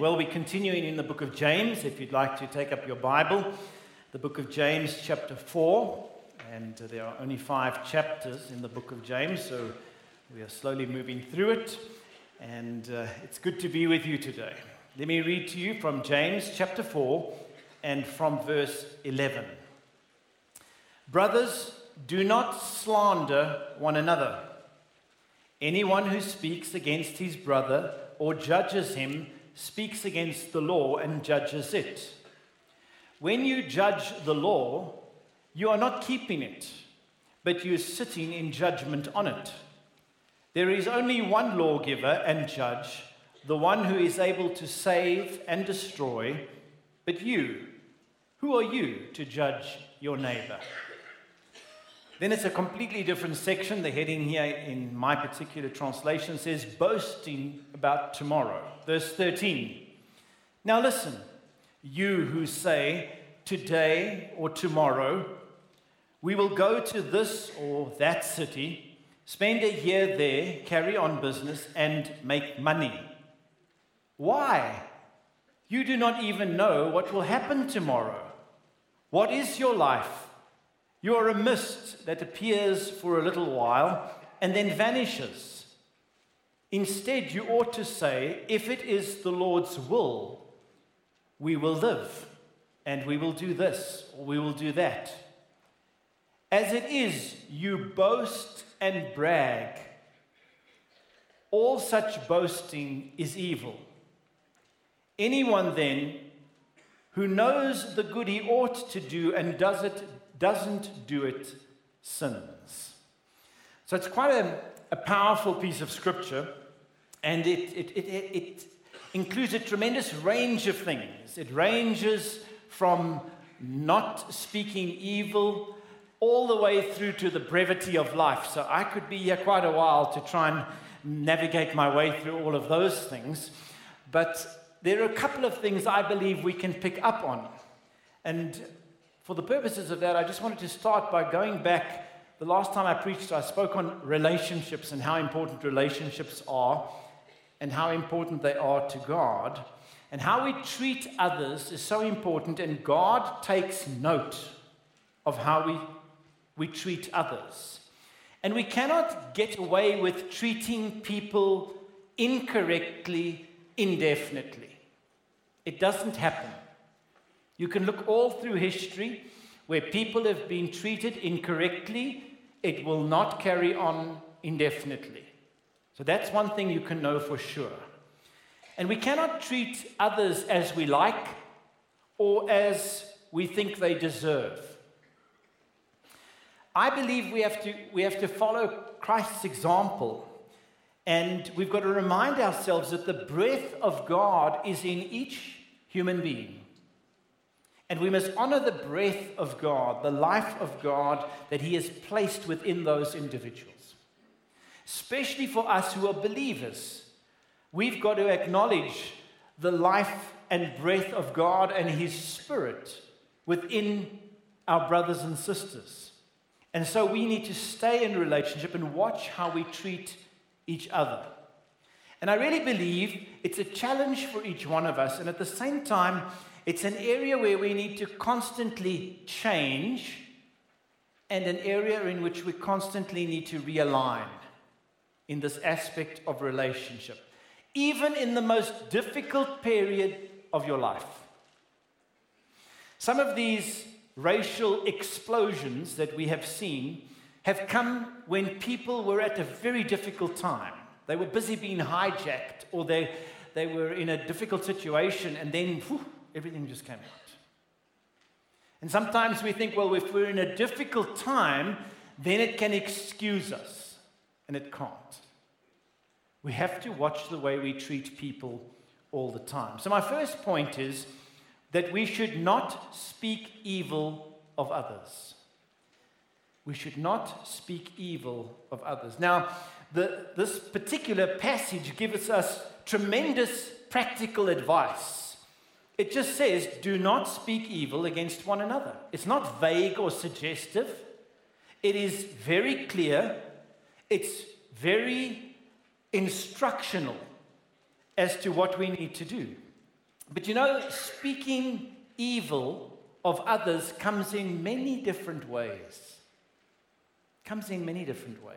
Well, we're continuing in the book of James. If you'd like to take up your Bible, the book of James, chapter 4. And there are only five chapters in the book of James, so we are slowly moving through it. And uh, it's good to be with you today. Let me read to you from James, chapter 4, and from verse 11. Brothers, do not slander one another. Anyone who speaks against his brother or judges him speaks against the law and judges it. When you judge the law, you are not keeping it, but you are sitting in judgment on it. There is only one lawgiver and judge, the one who is able to save and destroy. But you, who are you to judge your neighbor? Then it's a completely different section. The heading here in my particular translation says boasting about tomorrow. Verse 13. Now listen, you who say today or tomorrow, we will go to this or that city, spend a year there, carry on business, and make money. Why? You do not even know what will happen tomorrow. What is your life? You are a mist that appears for a little while and then vanishes. Instead, you ought to say, if it is the Lord's will, we will live, and we will do this, or we will do that. As it is, you boast and brag. All such boasting is evil. Anyone then who knows the good he ought to do and does it doesn't do it sins. So it's quite a, a powerful piece of scripture, and it, it, it, it includes a tremendous range of things. It ranges from not speaking evil all the way through to the brevity of life. So I could be here quite a while to try and navigate my way through all of those things. But there are a couple of things I believe we can pick up on. And for the purposes of that, I just wanted to start by going back. The last time I preached, I spoke on relationships and how important relationships are and how important they are to God. And how we treat others is so important, and God takes note of how we, we treat others. And we cannot get away with treating people incorrectly indefinitely. It doesn't happen. You can look all through history where people have been treated incorrectly, it will not carry on indefinitely. So that's one thing you can know for sure. And we cannot treat others as we like or as we think they deserve. I believe we have to, we have to follow Christ's example. And we've got to remind ourselves that the breath of God is in each human being. And we must honor the breath of God, the life of God that He has placed within those individuals. Especially for us who are believers, we've got to acknowledge the life and breath of God and His Spirit within our brothers and sisters. And so we need to stay in relationship and watch how we treat each other. And I really believe it's a challenge for each one of us. And at the same time, it's an area where we need to constantly change and an area in which we constantly need to realign in this aspect of relationship, even in the most difficult period of your life. Some of these racial explosions that we have seen have come when people were at a very difficult time. They were busy being hijacked or they, they were in a difficult situation, and then whew, everything just came out. And sometimes we think, well, if we're in a difficult time, then it can excuse us. And it can't. We have to watch the way we treat people all the time. So, my first point is that we should not speak evil of others. We should not speak evil of others. Now, the, this particular passage gives us tremendous practical advice it just says, do not speak evil against one another. It's not vague or suggestive. It is very clear. It's very instructional as to what we need to do. But you know, speaking evil of others comes in many different ways. Comes in many different ways.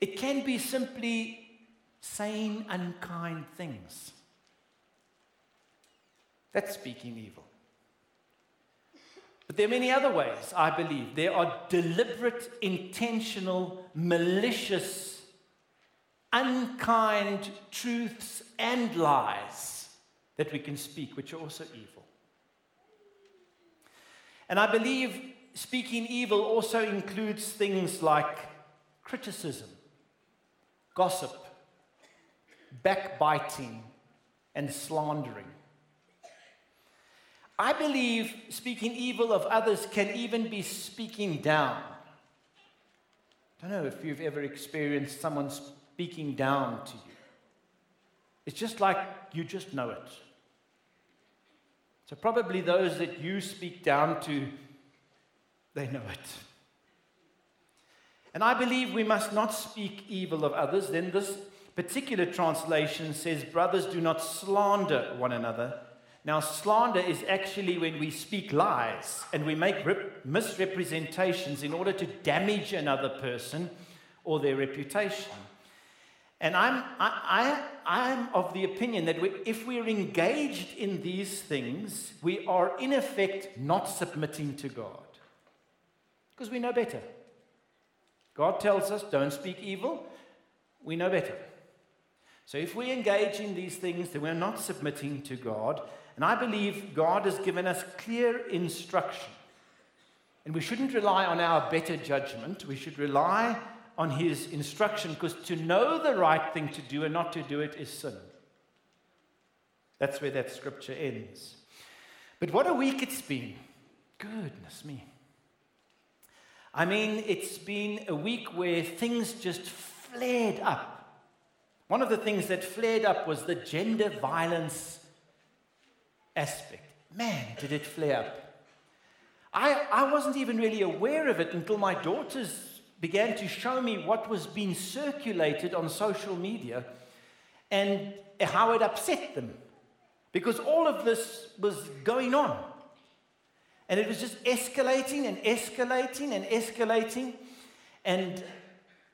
It can be simply saying unkind things. That's speaking evil. But there are many other ways, I believe. There are deliberate, intentional, malicious, unkind truths and lies that we can speak, which are also evil. And I believe speaking evil also includes things like criticism, gossip, backbiting, and slandering. I believe speaking evil of others can even be speaking down. I don't know if you've ever experienced someone speaking down to you. It's just like you just know it. So, probably those that you speak down to, they know it. And I believe we must not speak evil of others. Then this particular translation says, Brothers, do not slander one another. Now, slander is actually when we speak lies and we make rep- misrepresentations in order to damage another person or their reputation. And I'm, I, I, I'm of the opinion that we, if we're engaged in these things, we are in effect not submitting to God. Because we know better. God tells us, don't speak evil. We know better. So if we engage in these things, then we're not submitting to God. And I believe God has given us clear instruction. And we shouldn't rely on our better judgment. We should rely on His instruction because to know the right thing to do and not to do it is sin. That's where that scripture ends. But what a week it's been. Goodness me. I mean, it's been a week where things just flared up. One of the things that flared up was the gender violence aspect. Man, did it flare up. I, I wasn't even really aware of it until my daughters began to show me what was being circulated on social media and how it upset them. Because all of this was going on. And it was just escalating and escalating and escalating. And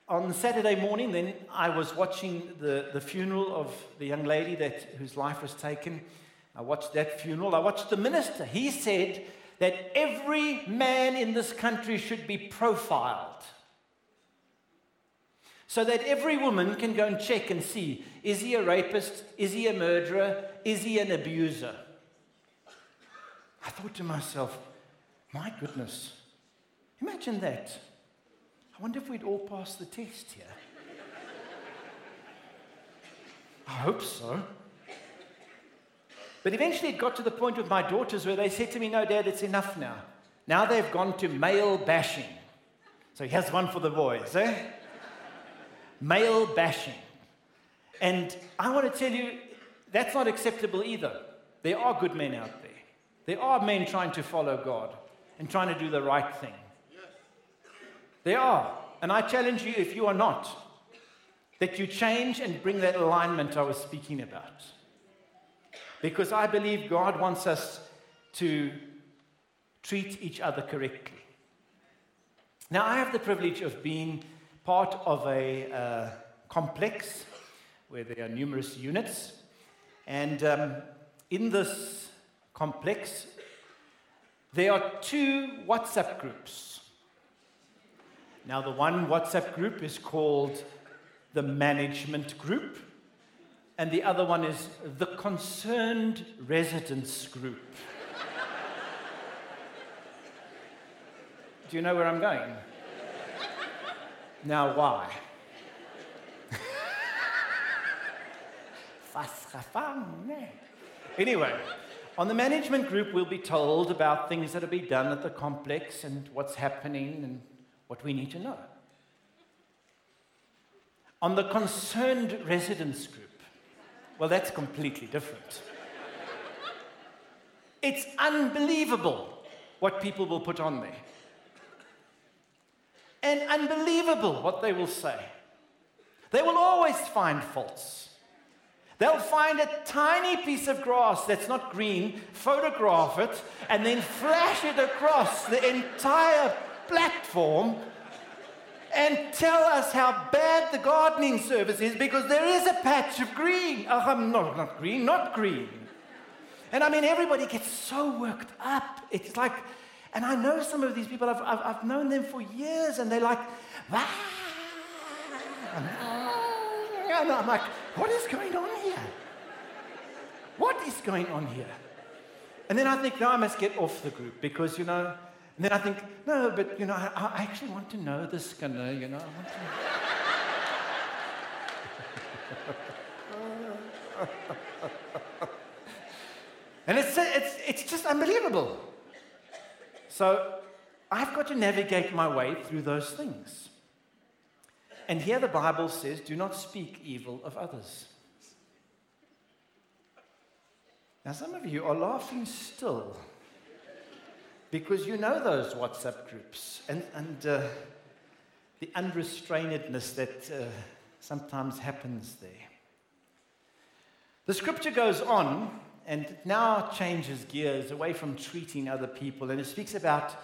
on Saturday morning, then I was watching the, the funeral of the young lady that, whose life was taken. I watched that funeral. I watched the minister. He said that every man in this country should be profiled so that every woman can go and check and see is he a rapist? Is he a murderer? Is he an abuser? I thought to myself, my goodness, imagine that. I wonder if we'd all pass the test here. I hope so. But eventually it got to the point with my daughters where they said to me, No, Dad, it's enough now. Now they've gone to male bashing. So here's one for the boys, eh? male bashing. And I want to tell you, that's not acceptable either. There are good men out there. There are men trying to follow God and trying to do the right thing. There are. And I challenge you, if you are not, that you change and bring that alignment I was speaking about. Because I believe God wants us to treat each other correctly. Now, I have the privilege of being part of a uh, complex where there are numerous units. And um, in this complex, there are two WhatsApp groups. Now, the one WhatsApp group is called the Management Group, and the other one is the Concerned Residents Group. Do you know where I'm going? Now, why? anyway, on the management group, we'll be told about things that will be done at the complex and what's happening and what we need to know. On the concerned residents group, well, that's completely different. it's unbelievable what people will put on there. And unbelievable what they will say. They will always find faults. They'll find a tiny piece of grass that's not green, photograph it, and then flash it across the entire platform and tell us how bad the gardening service is because there is a patch of green. Oh, I'm not, not green, not green. And I mean, everybody gets so worked up. It's like, and I know some of these people, I've, I've, I've known them for years, and they're like, ah, and I'm like, what is going on here? What is going on here? And then I think, no, I must get off the group because, you know, and then I think, no, but, you know, I, I actually want to know this skinder, you know. I want to... and it's, it's, it's just unbelievable. So I've got to navigate my way through those things. And here the Bible says, do not speak evil of others. Now, some of you are laughing still because you know those WhatsApp groups and, and uh, the unrestrainedness that uh, sometimes happens there. The scripture goes on and now changes gears away from treating other people and it speaks about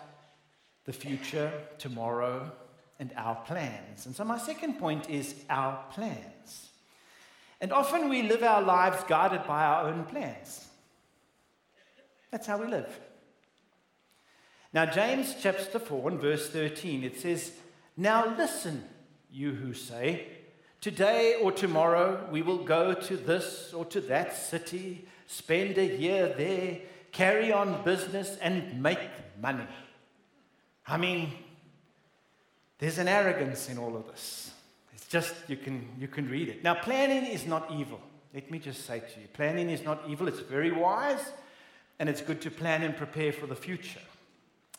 the future, tomorrow, and our plans. And so, my second point is our plans. And often we live our lives guided by our own plans. That's how we live. Now, James chapter 4 and verse 13, it says, Now listen, you who say, Today or tomorrow we will go to this or to that city, spend a year there, carry on business, and make money. I mean, there's an arrogance in all of this. It's just, you can, you can read it. Now, planning is not evil. Let me just say to you planning is not evil, it's very wise and it's good to plan and prepare for the future.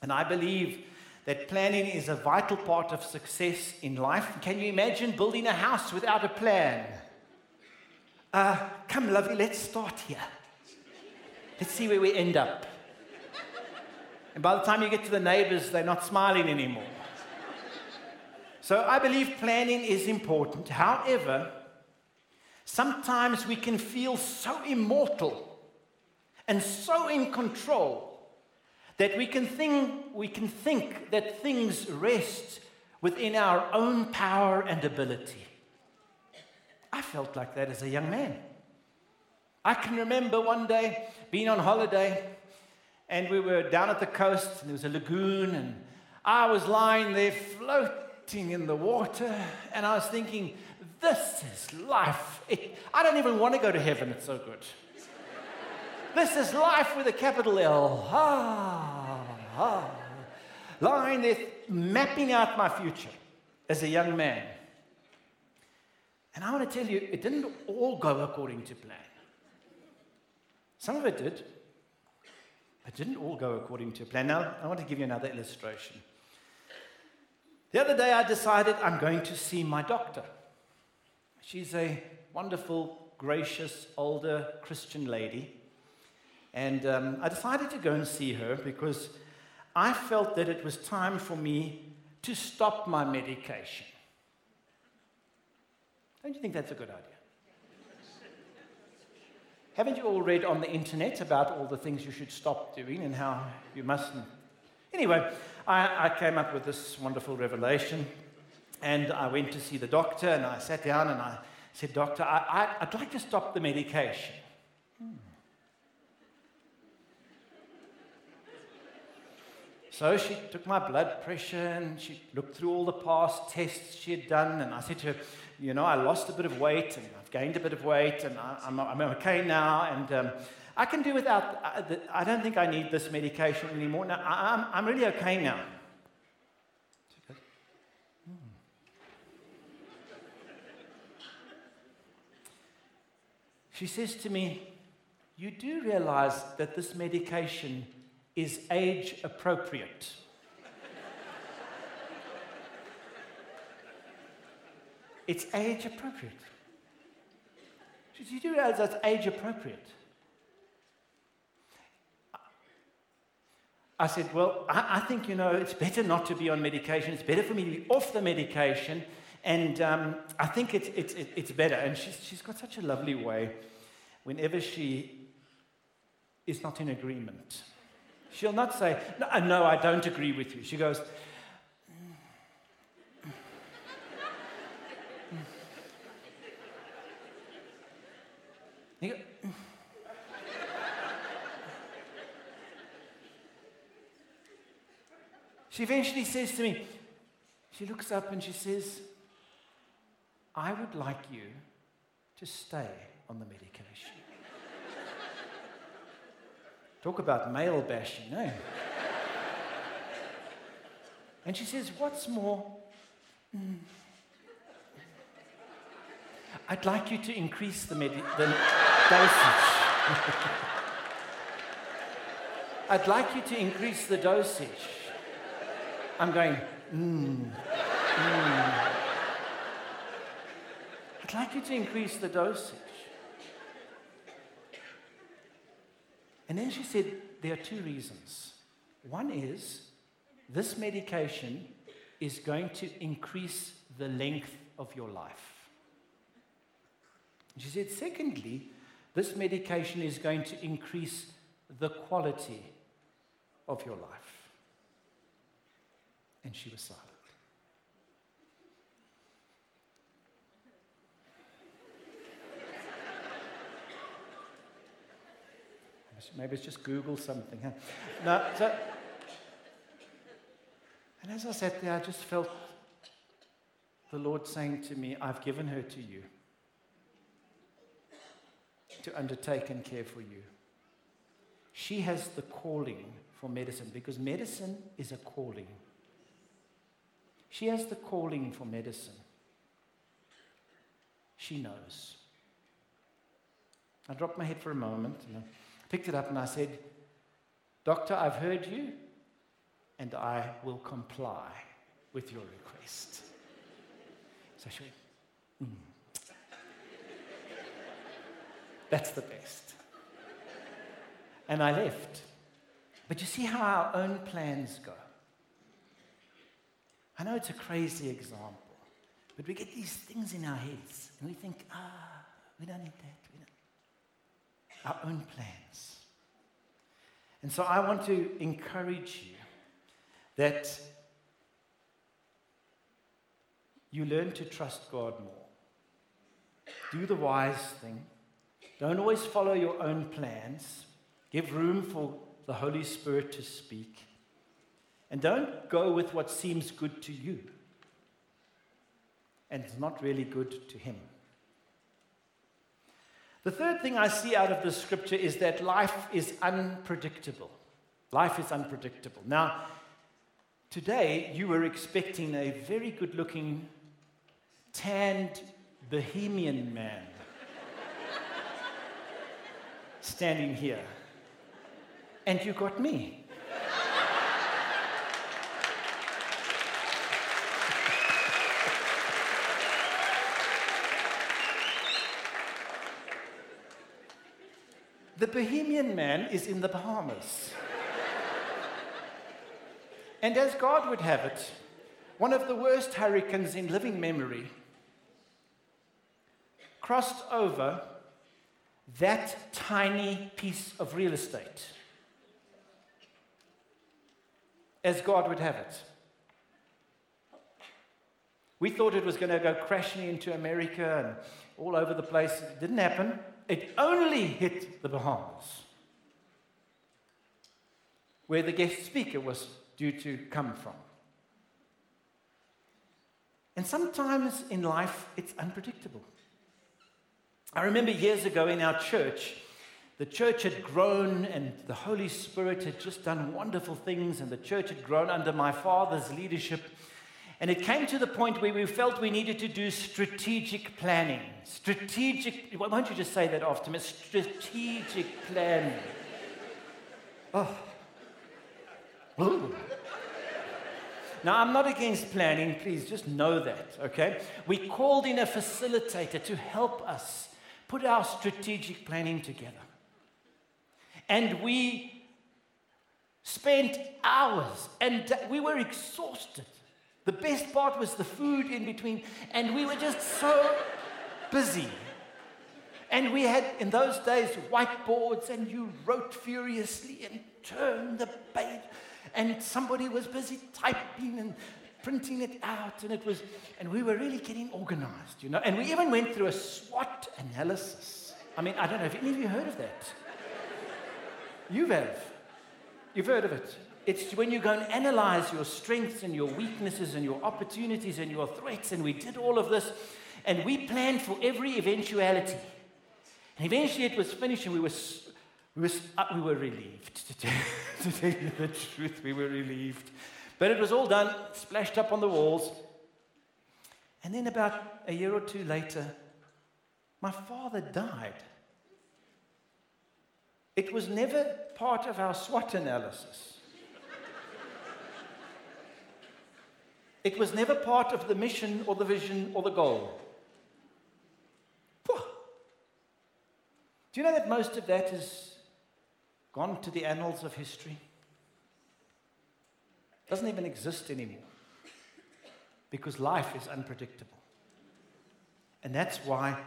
And I believe that planning is a vital part of success in life. Can you imagine building a house without a plan? Uh, come, lovely, let's start here. Let's see where we end up. And by the time you get to the neighbors, they're not smiling anymore. So I believe planning is important. However, sometimes we can feel so immortal and so in control that we can think, we can think that things rest within our own power and ability. I felt like that as a young man. I can remember one day being on holiday and we were down at the coast and there was a lagoon and I was lying there floating in the water and I was thinking, this is life. It, I don't even want to go to heaven, it's so good. This is life with a capital L. Ah, ah. Lying there, mapping out my future as a young man. And I want to tell you, it didn't all go according to plan. Some of it did, but it didn't all go according to plan. Now, I want to give you another illustration. The other day, I decided I'm going to see my doctor. She's a wonderful, gracious, older Christian lady. And um, I decided to go and see her because I felt that it was time for me to stop my medication. Don't you think that's a good idea? Haven't you all read on the internet about all the things you should stop doing and how you mustn't? Anyway, I, I came up with this wonderful revelation and I went to see the doctor and I sat down and I said, Doctor, I, would like to stop the medication. Hmm. So she took my blood pressure and she looked through all the past tests she had done. And I said to her, You know, I lost a bit of weight and I've gained a bit of weight and I, am okay now. And um, I can do without, I, I, don't think I need this medication anymore. Now, I, I'm, I'm really okay now. Hmm. She says to me, You do realize that this medication is age appropriate. it's age appropriate. You do realize that's age appropriate? I said, Well, I, I, think, you know, it's better not to be on medication. It's better for me to be off the medication And um, I think it's, it's, it's better. And she's, she's got such a lovely way whenever she is not in agreement. She'll not say, no, uh, no, I don't agree with you. She goes, mm. Mm. Mm. she eventually says to me, she looks up and she says, I would like you to stay on the medication. Talk about male bashing, eh? and she says, What's more, mm, I'd like you to increase the, the dosage. I'd like you to increase the dosage. I'm going, mm, mm. I'd like you to increase the dosage. And then she said, There are two reasons. One is this medication is going to increase the length of your life. She said, Secondly, this medication is going to increase the quality of your life. And she was silent. Maybe it's just Google something. Huh? so, and as I sat there, I just felt the Lord saying to me, I've given her to you to undertake and care for you. She has the calling for medicine because medicine is a calling. She has the calling for medicine. She knows. I dropped my head for a moment picked it up and I said, Doctor, I've heard you and I will comply with your request. So she went, mm. That's the best. And I left. But you see how our own plans go. I know it's a crazy example, but we get these things in our heads and we think, ah, we don't need that. Our own plans. And so I want to encourage you that you learn to trust God more. Do the wise thing. Don't always follow your own plans. Give room for the Holy Spirit to speak. And don't go with what seems good to you and it's not really good to Him. The third thing I see out of the scripture is that life is unpredictable. Life is unpredictable. Now, today you were expecting a very good looking, tanned, bohemian man standing here. And you got me. The Bohemian man is in the Bahamas. and as God would have it, one of the worst hurricanes in living memory crossed over that tiny piece of real estate as God would have it. We thought it was going to go crashing into America and all over the place. It didn't happen. It only hit the Bahamas, where the guest speaker was due to come from. And sometimes in life, it's unpredictable. I remember years ago in our church, the church had grown and the Holy Spirit had just done wonderful things, and the church had grown under my father's leadership. And it came to the point where we felt we needed to do strategic planning. Strategic, why don't you just say that after me? Strategic planning. Oh. Ooh. Now, I'm not against planning, please just know that, okay? We called in a facilitator to help us put our strategic planning together. And we spent hours and we were exhausted. The best part was the food in between, and we were just so busy. And we had, in those days, whiteboards, and you wrote furiously and turned the page, and somebody was busy typing and printing it out, and it was, and we were really getting organized, you know. And we even went through a SWOT analysis. I mean, I don't know if any of you heard of that. You have. You've heard of it. It's when you go and analyze your strengths and your weaknesses and your opportunities and your threats. And we did all of this. And we planned for every eventuality. And eventually it was finished and we were, we were, uh, we were relieved. To tell, to tell you the truth, we were relieved. But it was all done, splashed up on the walls. And then about a year or two later, my father died. It was never part of our SWOT analysis. It was never part of the mission or the vision or the goal. Do you know that most of that has gone to the annals of history? Doesn't even exist anymore because life is unpredictable. And that's why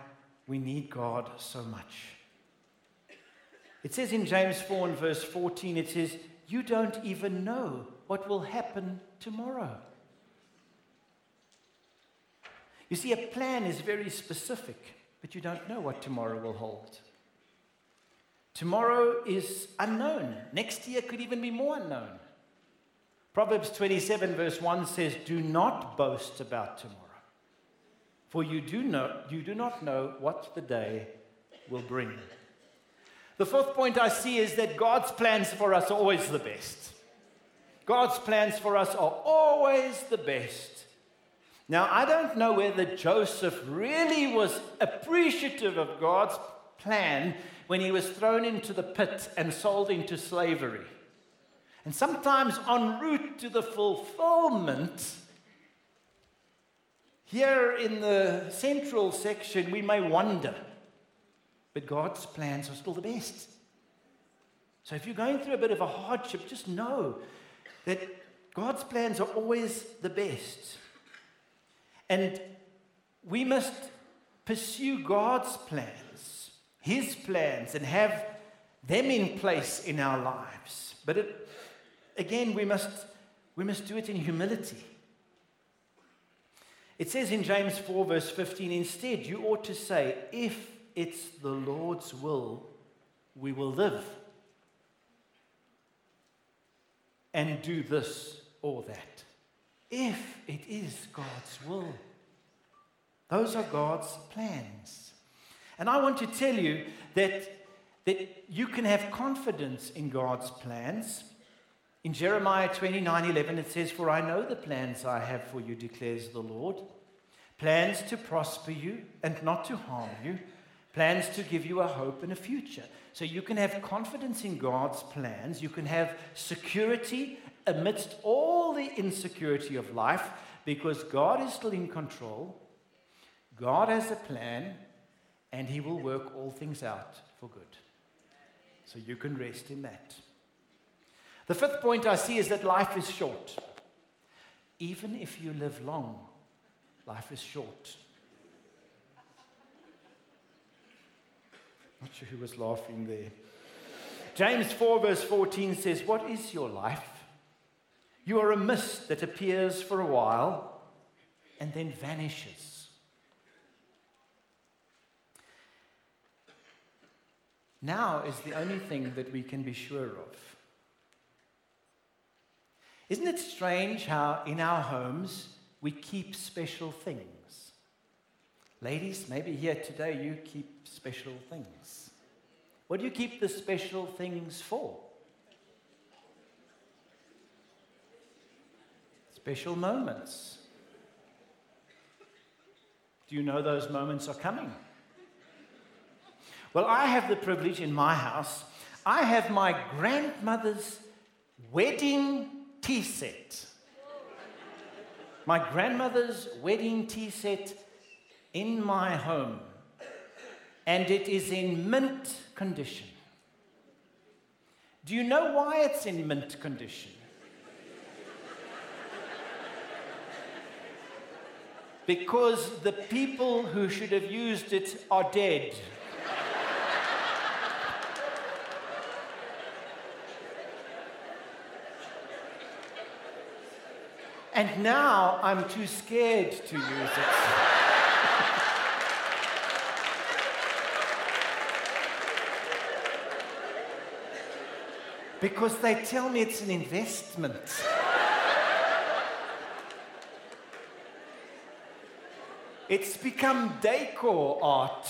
we need God so much. It says in James 4 and verse 14, it says, You don't even know what will happen tomorrow. You see, a plan is very specific, but you don't know what tomorrow will hold. Tomorrow is unknown. Next year could even be more unknown. Proverbs 27, verse 1 says, Do not boast about tomorrow, for you do, know, you do not know what the day will bring. The fourth point I see is that God's plans for us are always the best. God's plans for us are always the best. Now, I don't know whether Joseph really was appreciative of God's plan when he was thrown into the pit and sold into slavery. And sometimes, en route to the fulfillment, here in the central section, we may wonder but God's plans are still the best. So if you're going through a bit of a hardship, just know that God's plans are always the best. And we must pursue God's plans, His plans, and have them in place in our lives. But it, again, we must, we must do it in humility. It says in James 4, verse 15, instead, you ought to say, if it's the Lord's will, we will live and do this or that. If it is God's will, those are God's plans. And I want to tell you that, that you can have confidence in God's plans. In Jeremiah 29 11, it says, For I know the plans I have for you, declares the Lord plans to prosper you and not to harm you plans to give you a hope and a future. So you can have confidence in God's plans, you can have security amidst all the insecurity of life because God is still in control. God has a plan, and He will work all things out for good. So you can rest in that. The fifth point I see is that life is short. Even if you live long, life is short. Not sure who was laughing there. James 4, verse 14 says, What is your life? You are a mist that appears for a while and then vanishes. Now is the only thing that we can be sure of. Isn't it strange how in our homes we keep special things? Ladies, maybe here today you keep special things. What do you keep the special things for? Special moments. Do you know those moments are coming? Well, I have the privilege in my house, I have my grandmother's wedding tea set. My grandmother's wedding tea set in my home, and it is in mint condition. Do you know why it's in mint condition? Because the people who should have used it are dead. and now I'm too scared to use it. because they tell me it's an investment. It's become decor art.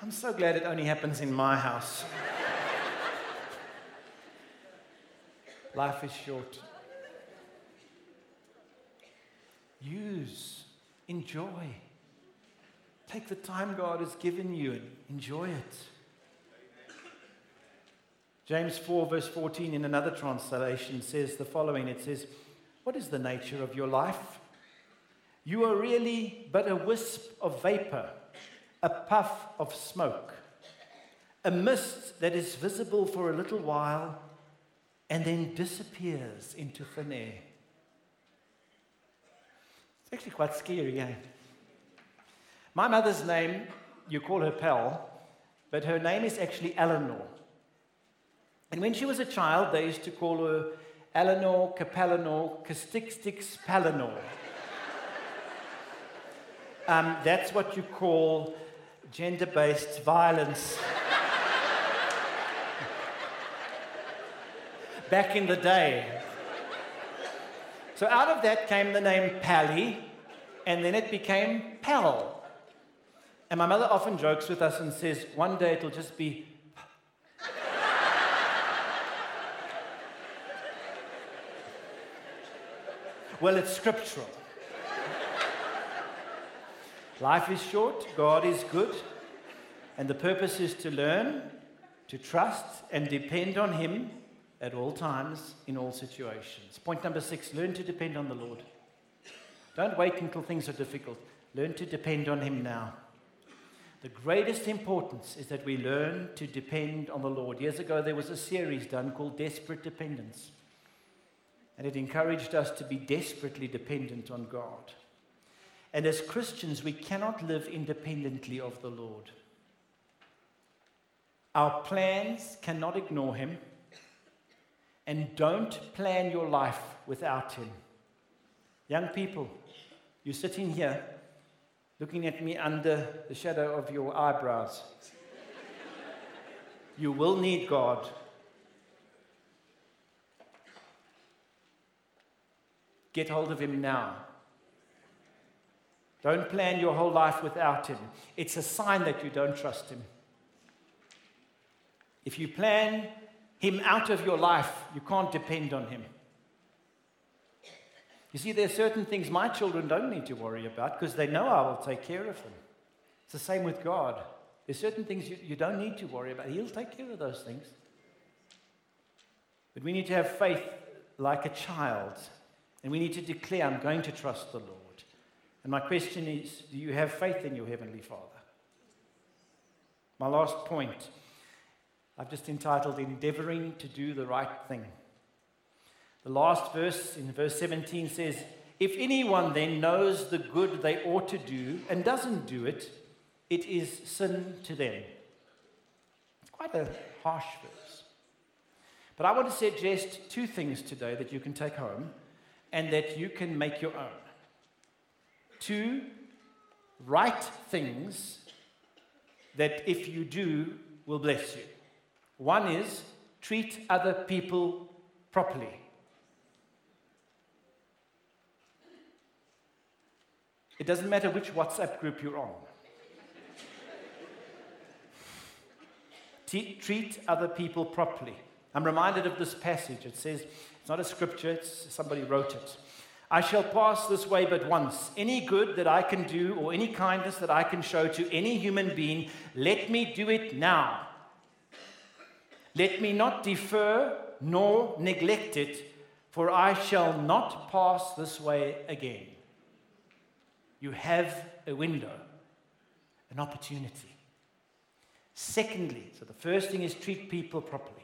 I'm so glad it only happens in my house. Life is short. Use, enjoy. Take the time God has given you and enjoy it. James 4, verse 14, in another translation, says the following It says, What is the nature of your life? You are really but a wisp of vapor, a puff of smoke, a mist that is visible for a little while and then disappears into thin air. It's actually quite scary, eh? My mother's name, you call her Pell, but her name is actually Eleanor. And when she was a child, they used to call her Eleanor Capellanor Castixtix Palanor. Um, that's what you call gender based violence. Back in the day. So out of that came the name Pally, and then it became Pell. And my mother often jokes with us and says, one day it'll just be Well, it's scriptural. Life is short, God is good, and the purpose is to learn, to trust, and depend on Him at all times, in all situations. Point number six learn to depend on the Lord. Don't wait until things are difficult. Learn to depend on Him now. The greatest importance is that we learn to depend on the Lord. Years ago, there was a series done called Desperate Dependence. And it encouraged us to be desperately dependent on God. And as Christians, we cannot live independently of the Lord. Our plans cannot ignore Him. And don't plan your life without Him. Young people, you're sitting here looking at me under the shadow of your eyebrows. you will need God Get hold of him now. Don't plan your whole life without him. It's a sign that you don't trust him. If you plan him out of your life, you can't depend on him. You see, there are certain things my children don't need to worry about because they know I will take care of them. It's the same with God. There's certain things you, you don't need to worry about. He'll take care of those things. But we need to have faith like a child and we need to declare, I'm going to trust the Lord. And my question is do you have faith in your Heavenly Father? My last point, I've just entitled Endeavoring to Do the Right Thing. The last verse in verse 17 says, If anyone then knows the good they ought to do and doesn't do it, it is sin to them. It's quite a harsh verse. But I want to suggest two things today that you can take home and that you can make your own. Two, write things that if you do will bless you. One is treat other people properly. It doesn't matter which WhatsApp group you're on. treat other people properly. I'm reminded of this passage. It says, it's not a scripture, it's somebody wrote it. I shall pass this way but once. Any good that I can do or any kindness that I can show to any human being, let me do it now. Let me not defer nor neglect it, for I shall not pass this way again. You have a window, an opportunity. Secondly, so the first thing is treat people properly.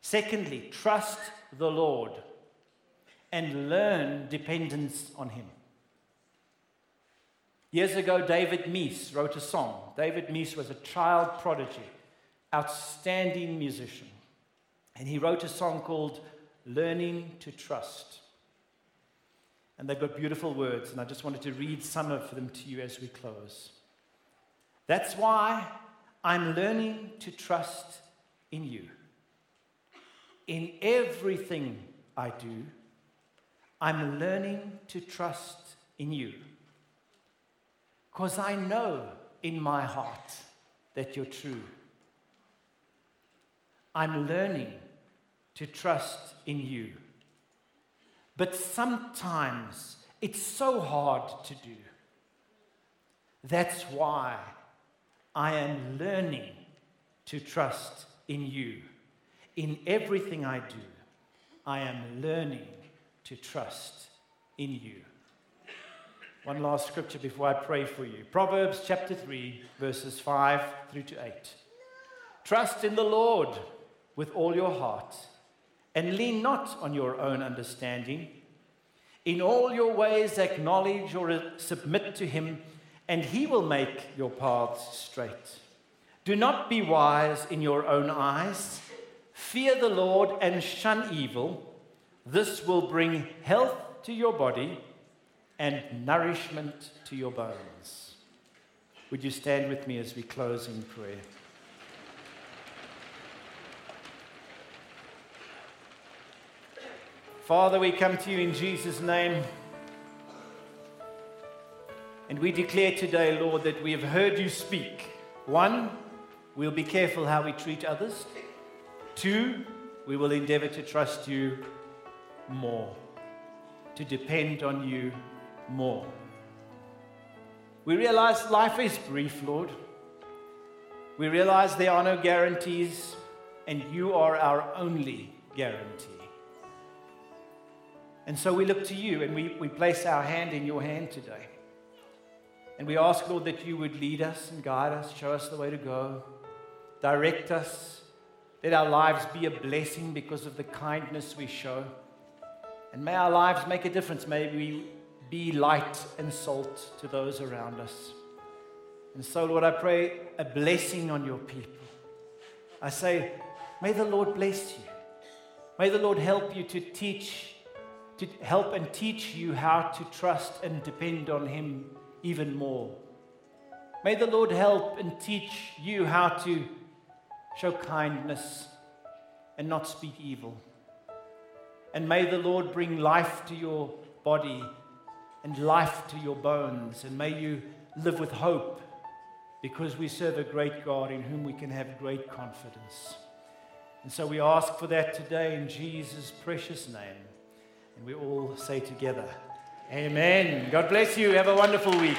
Secondly, trust the Lord and learn dependence on Him. Years ago, David Meece wrote a song. David Meece was a child prodigy, outstanding musician. And he wrote a song called Learning to Trust. And they've got beautiful words, and I just wanted to read some of them to you as we close. That's why I'm learning to trust in you. In everything I do, I'm learning to trust in you. Because I know in my heart that you're true. I'm learning to trust in you. But sometimes it's so hard to do. That's why I am learning to trust in you. In everything I do, I am learning to trust in you. One last scripture before I pray for you Proverbs chapter 3, verses 5 through to 8. Trust in the Lord with all your heart and lean not on your own understanding. In all your ways, acknowledge or submit to him, and he will make your paths straight. Do not be wise in your own eyes. Fear the Lord and shun evil. This will bring health to your body and nourishment to your bones. Would you stand with me as we close in prayer? Father, we come to you in Jesus' name. And we declare today, Lord, that we have heard you speak. One, we'll be careful how we treat others. Two, we will endeavor to trust you more, to depend on you more. We realize life is brief, Lord. We realize there are no guarantees, and you are our only guarantee. And so we look to you and we, we place our hand in your hand today. And we ask, Lord, that you would lead us and guide us, show us the way to go, direct us. Let our lives be a blessing because of the kindness we show. And may our lives make a difference. May we be light and salt to those around us. And so, Lord, I pray a blessing on your people. I say, may the Lord bless you. May the Lord help you to teach to help and teach you how to trust and depend on Him even more. May the Lord help and teach you how to show kindness and not speak evil. And may the Lord bring life to your body and life to your bones. And may you live with hope because we serve a great God in whom we can have great confidence. And so we ask for that today in Jesus' precious name. And we all say together, Amen. God bless you. Have a wonderful week.